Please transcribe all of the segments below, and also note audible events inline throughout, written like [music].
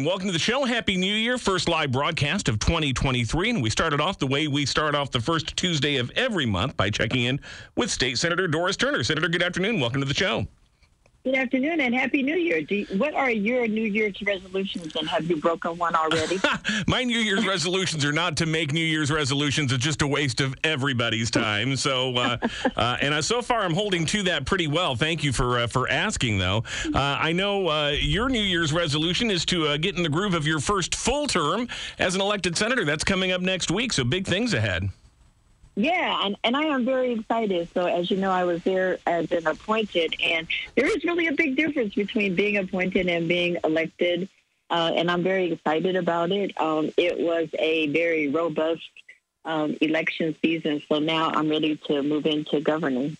Welcome to the show. Happy New Year. First live broadcast of 2023. And we started off the way we start off the first Tuesday of every month by checking in with State Senator Doris Turner. Senator, good afternoon. Welcome to the show. Good afternoon and happy New Year. You, what are your New Year's resolutions, and have you broken one already? [laughs] My New Year's resolutions are not to make New Year's resolutions. It's just a waste of everybody's time. So, uh, uh, and uh, so far, I'm holding to that pretty well. Thank you for uh, for asking, though. Uh, I know uh, your New Year's resolution is to get in the groove of your first full term as an elected senator. That's coming up next week. So, big things ahead. Yeah, and, and I am very excited. So, as you know, I was there as an appointed, and there is really a big difference between being appointed and being elected. Uh, and I'm very excited about it. Um, it was a very robust um, election season, so now I'm ready to move into governing.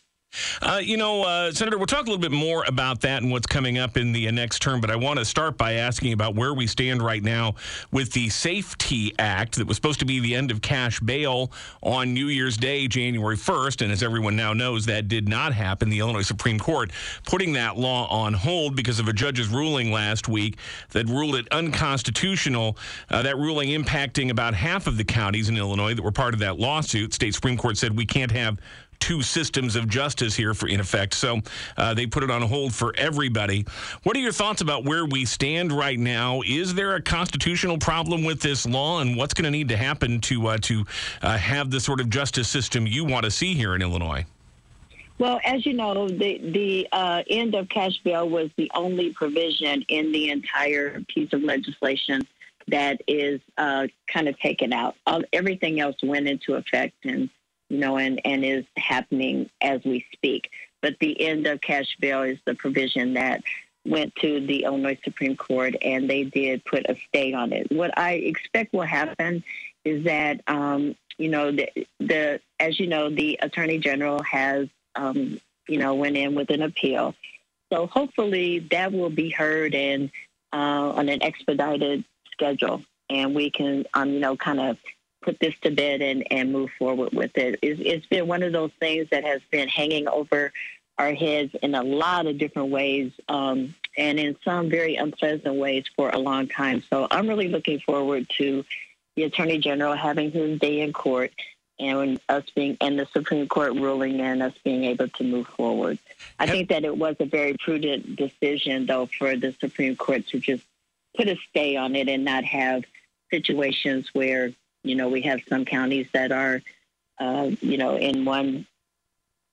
Uh, you know, uh, Senator, we'll talk a little bit more about that and what's coming up in the uh, next term, but I want to start by asking about where we stand right now with the SAFE-T Act that was supposed to be the end of cash bail on New Year's Day, January 1st. And as everyone now knows, that did not happen. The Illinois Supreme Court putting that law on hold because of a judge's ruling last week that ruled it unconstitutional. Uh, that ruling impacting about half of the counties in Illinois that were part of that lawsuit. State Supreme Court said we can't have two systems of justice here, for in effect. So uh, they put it on hold for everybody. What are your thoughts about where we stand right now? Is there a constitutional problem with this law, and what's going to need to happen to uh, to uh, have the sort of justice system you want to see here in Illinois? Well, as you know, the the uh, end of cash bail was the only provision in the entire piece of legislation that is uh, kind of taken out. All, everything else went into effect and you know, and, and is happening as we speak. But the end of cash bail is the provision that went to the Illinois Supreme Court, and they did put a stay on it. What I expect will happen is that, um, you know, the, the as you know, the Attorney General has, um, you know, went in with an appeal. So hopefully that will be heard and uh, on an expedited schedule, and we can, um, you know, kind of put this to bed and, and move forward with it. It's, it's been one of those things that has been hanging over our heads in a lot of different ways um, and in some very unpleasant ways for a long time. So I'm really looking forward to the Attorney General having his day in court and us being and the Supreme Court ruling and us being able to move forward. I think that it was a very prudent decision, though, for the Supreme Court to just put a stay on it and not have situations where you know, we have some counties that are, uh, you know, in one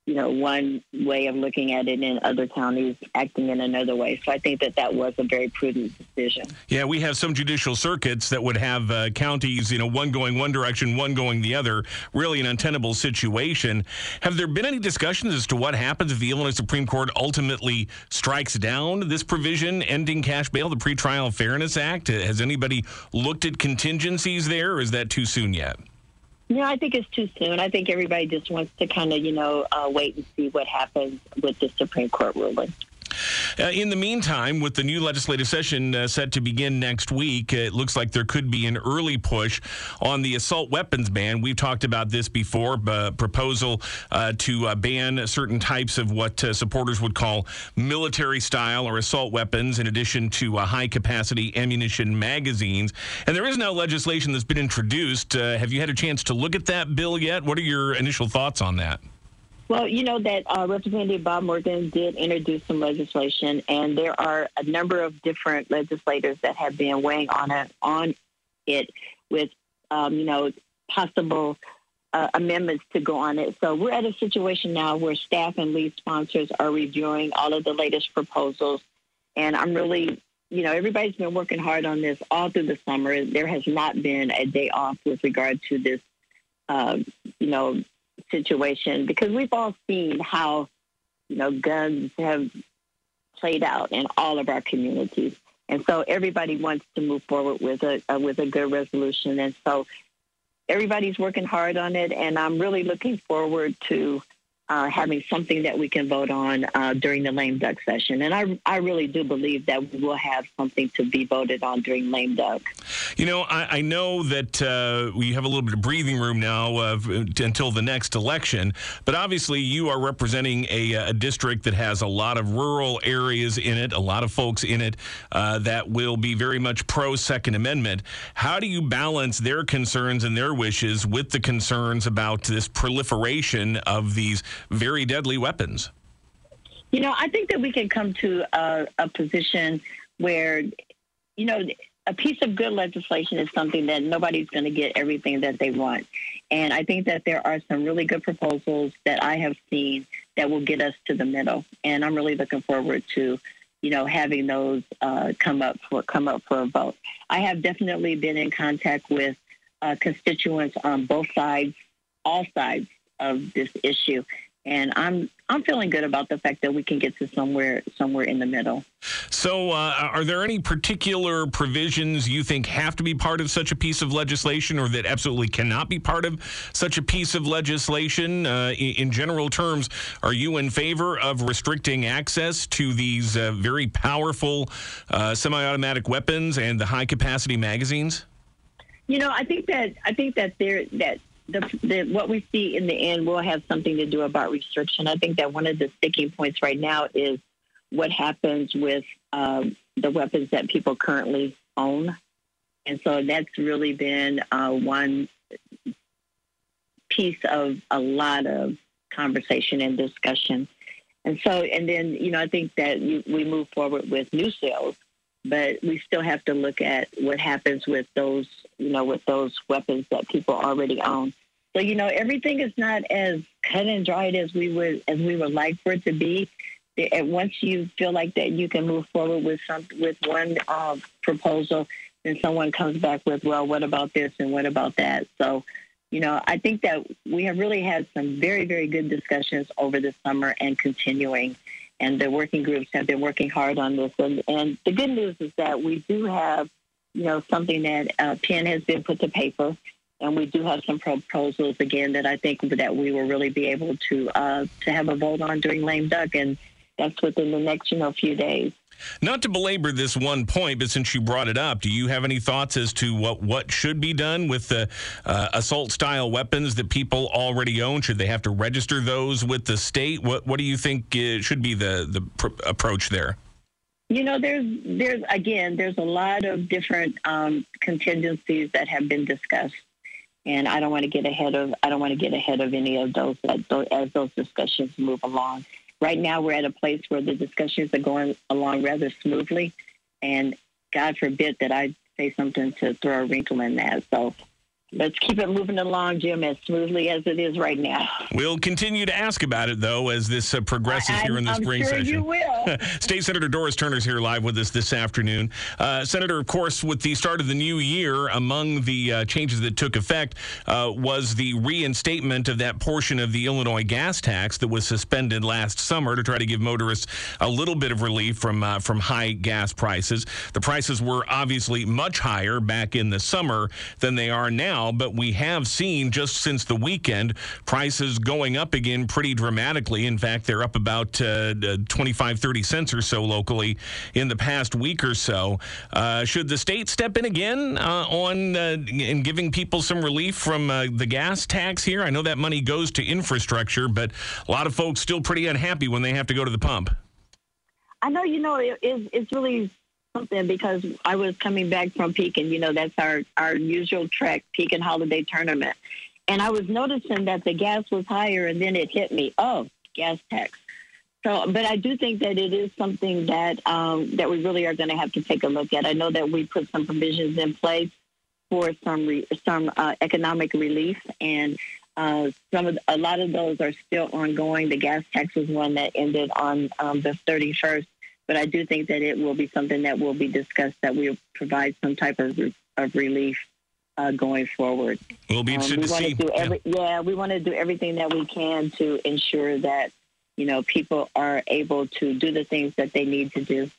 you know, one way of looking at it and other counties acting in another way. So I think that that was a very prudent decision. Yeah, we have some judicial circuits that would have uh, counties, you know, one going one direction, one going the other. Really an untenable situation. Have there been any discussions as to what happens if the Illinois Supreme Court ultimately strikes down this provision ending cash bail, the Pretrial Fairness Act? Has anybody looked at contingencies there, or is that too soon yet? No, I think it's too soon. I think everybody just wants to kind of, you know, uh, wait and see what happens with the Supreme Court ruling. Uh, in the meantime, with the new legislative session uh, set to begin next week, it looks like there could be an early push on the assault weapons ban. We've talked about this before, a proposal uh, to uh, ban certain types of what uh, supporters would call military style or assault weapons, in addition to uh, high capacity ammunition magazines. And there is now legislation that's been introduced. have you had a chance to look at that bill yet? What are your initial thoughts on that? Well, you know that uh, Representative Bob Morgan did introduce some legislation, and there are a number of different legislators that have been weighing on it, on it with, um, you know, possible uh, amendments to go on it. So we're at a situation now where staff and lead sponsors are reviewing all of the latest proposals, and I'm really, you know, everybody's been working hard on this all through the summer. There has not been a day off with regard to this, uh, you know, situation because we've all seen how you know guns have played out in all of our communities, and so everybody wants to move forward with a uh, with a good resolution, and so everybody's working hard on it, and I'm really looking forward to uh, having something that we can vote on uh, during the lame duck session. And I, I really do believe that we will have something to be voted on during lame duck. You know, I, I know that uh, we have a little bit of breathing room now until the next election, but obviously you are representing a, a, district that has a lot of rural areas in it, a lot of folks in it uh, that will be very much pro Second Amendment. How do you balance their concerns and their wishes with the concerns about this proliferation of these very deadly weapons? You know, I think that we can come to a, a position where, you know, a piece of good legislation is something that nobody's going to get everything that they want. And I think that there are some really good proposals that I have seen that will get us to the middle. And I'm really looking forward to, you know, having those uh, come up for come up for a vote. I have definitely been in contact with uh, constituents on both sides, all sides of this issue, and I'm I'm feeling good about the fact that we can get to somewhere somewhere in the middle. So, uh, are there any particular provisions you think have to be part of such a piece of legislation, or that absolutely cannot be part of such a piece of legislation? Uh, in, in, general terms, are you in favor of restricting access to these uh, very powerful uh, semi-automatic weapons and the high-capacity magazines? You know, I think that I think that there that the, the, what we see in the end will have something to do about restriction. I think that one of the sticking points right now is what happens with um, the weapons that people currently own. And so that's really been uh, one piece of a lot of conversation and discussion. And so, and then, you know, I think that we move forward with new sales, but we still have to look at what happens with those, you know, with those weapons that people already own. So you know, everything is not as cut and dried as we would as we would like for it to be. And once you feel like that, you can move forward with some with one uh, proposal, then someone comes back with, well, what about this and what about that? So. You know, I think that we have really had some very, very good discussions over the summer and continuing and the working groups have been working hard on this. And, and the good news is that we do have, you know, something that uh, pen has been put to paper, and we do have some proposals again that I think that we will really be able to uh, to have a vote on during lame duck, and that's within the next you know few days. Not to belabor this one point, but since you brought it up, do you have any thoughts as to what, what should be done with the uh, assault style weapons that people already own? Should they have to register those with the state? What What do you think uh, should be the the pr- approach there? You know, there's there's again there's a lot of different um, contingencies that have been discussed, and I don't want to get ahead of I don't want to get ahead of any of those as those discussions move along. Right now, we're at a place where the discussions are going along rather smoothly, and God forbid that I say something to throw a wrinkle in that. So let's keep it moving along, Jim, as smoothly as it is right now. We'll continue to ask about it, though, as this uh, progresses I, here in the I'm spring sure session. You will. [laughs] State Senator Doris Turner is here live with us this afternoon. Uh, Senator, of course, with the start of the new year, among the uh, changes that took effect uh, was the reinstatement of that portion of the Illinois gas tax that was suspended last summer to try to give motorists a little bit of relief from uh, from high gas prices. The prices were obviously much higher back in the summer than they are now now, but we have seen just since the weekend prices going up again pretty dramatically. In fact, they're up about uh, 25, 30 cents or so locally in the past week or so. Uh, should the state step in again uh, on uh, in giving people some relief from uh, the gas tax here? I know that money goes to infrastructure, but a lot of folks still pretty unhappy when they have to go to the pump. I know, you know, it, it's really something because I was coming back from Pekin. You know, that's our our usual trek, Pekin Holiday Tournament, and I was noticing that the gas was higher, and then it hit me. Oh, gas tax. So, but I do think that it is something that um, that we really are going to have to take a look at. I know that we put some provisions in place for some re- some uh, economic relief, and uh, some of a lot of those are still ongoing. The gas tax was one that ended on um, the 31st but I do think that it will be something that will be discussed that will provide some type of, of relief uh, going forward. We'll be interested um, we to see. Do every, yeah. yeah, we want to do everything that we can to ensure that you know people are able to do the things that they need to do.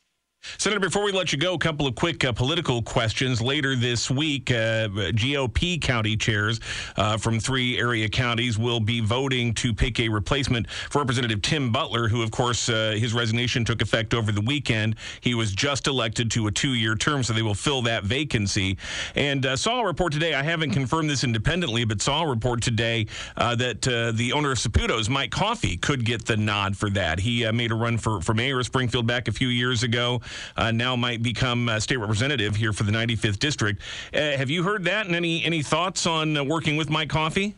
Senator, before we let you go, a couple of quick uh, political questions. Later this week, uh, GOP county chairs uh, from three area counties will be voting to pick a replacement for Representative Tim Butler, who, of course, uh, his resignation took effect over the weekend. He was just elected to a two year term, so they will fill that vacancy. And uh, saw a report today, I haven't confirmed this independently, but saw a report today uh, that the owner of Saputo's, Mike Coffey, could get the nod for that. He made a run for, for mayor of Springfield back a few years ago uh, now might become a state representative here for the 95th district. Uh, have you heard that? And any any thoughts on uh, working with Mike Coffey?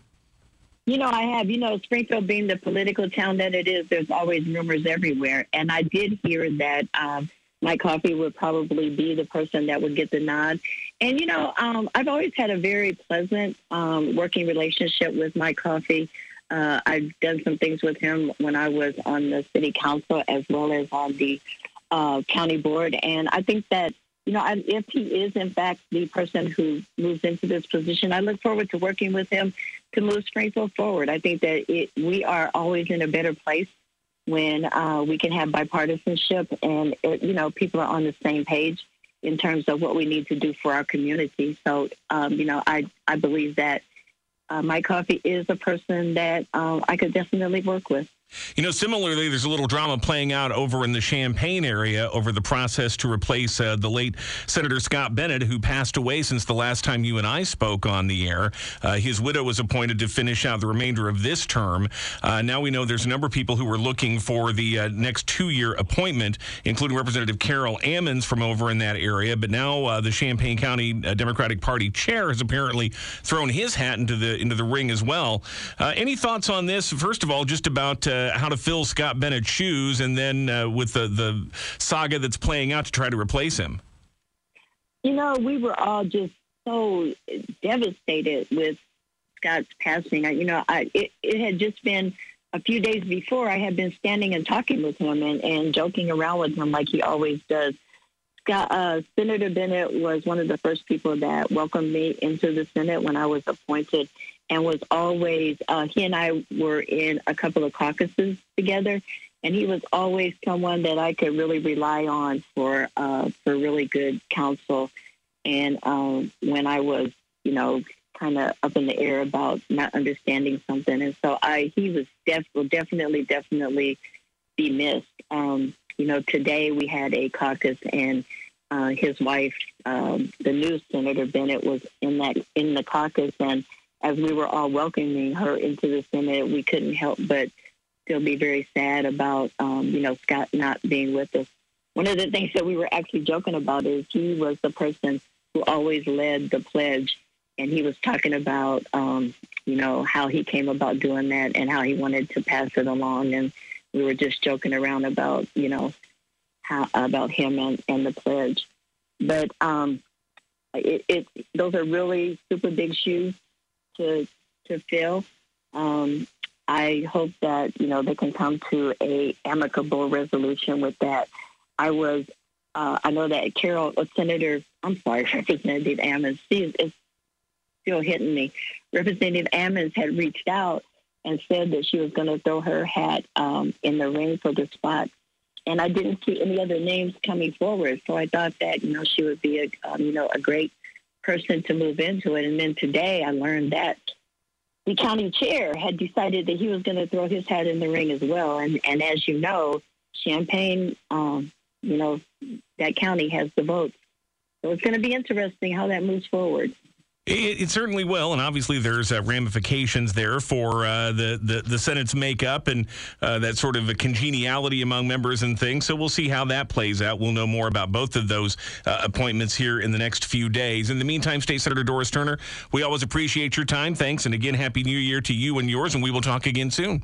You know, I have. You know, Springfield being the political town that it is, there's always rumors everywhere. And I did hear that um, Mike Coffey would probably be the person that would get the nod. And, you know, um, I've always had a very pleasant um, working relationship with Mike Coffey. Uh, I've done some things with him when I was on the city council as well as on the uh, county board. And I think that, you know, if he is in fact the person who moves into this position, I look forward to working with him to move Springfield forward. I think that it, we are always in a better place when uh, we can have bipartisanship and, it, you know, people are on the same page in terms of what we need to do for our community. So, um, you know, I, I believe that uh, Mike Coffey is a person that um, I could definitely work with. You know, similarly, there's a little drama playing out over in the Champaign area over the process to replace uh, the late Senator Scott Bennett, who passed away since the last time you and I spoke on the air. Uh, his widow was appointed to finish out the remainder of this term. Uh, now we know there's a number of people who were looking for the uh, next two year appointment, including Representative Carol Ammons from over in that area. But now uh, the Champaign County uh, Democratic Party chair has apparently thrown his hat into the into the ring as well. any thoughts on this? First of all, just about uh, how to fill Scott Bennett's shoes, and then uh, with the the saga that's playing out to try to replace him. You know, we were all just so devastated with Scott's passing. You know, I it, it had just been a few days before I had been standing and talking with him and, and joking around with him like he always does. Scott, uh, Senator Bennett was one of the first people that welcomed me into the Senate when I was appointed and was always, uh, he and I were in a couple of caucuses together, and he was always someone that I could really rely on for, uh, for really good counsel. And um, when I was, you know, kind of up in the air about not understanding something, and so I, he was def- will definitely, definitely be missed. Um, you know, today we had a caucus, and uh, his wife, um, the new Senator Bennett, was in that in the caucus, and as we were all welcoming her into the Senate, we couldn't help but still be very sad about, um, you know, Scott not being with us. One of the things that we were actually joking about is he was the person who always led the pledge, and he was talking about, um, you know, how he came about doing that and how he wanted to pass it along, and we were just joking around about, you know, how about him and, and the pledge. But um, it, it those are really super big shoes to to fill. Um, I hope that you know they can come to a amicable resolution with that. I was uh, I know that Carol, uh, Senator, I'm sorry, [laughs] Representative Ammons, she is still hitting me. Representative Ammons had reached out and said that she was going to throw her hat um, in the ring for the spot. And I didn't see any other names coming forward, so I thought that you know she would be a um, you know a great person to move into it. And then today I learned that the county chair had decided that he was going to throw his hat in the ring as well. And, and as you know, Champaign, um, you know, that county has the votes. So it's going to be interesting how that moves forward. It, it, certainly will, and obviously there's uh, ramifications there for uh, the, the, the Senate's makeup and uh, that sort of a congeniality among members and things. So we'll see how that plays out. We'll know more about both of those uh, appointments here in the next few days. In the meantime, State Senator Doris Turner, we always appreciate your time. Thanks, and again, happy New Year to you and yours, and we will talk again soon.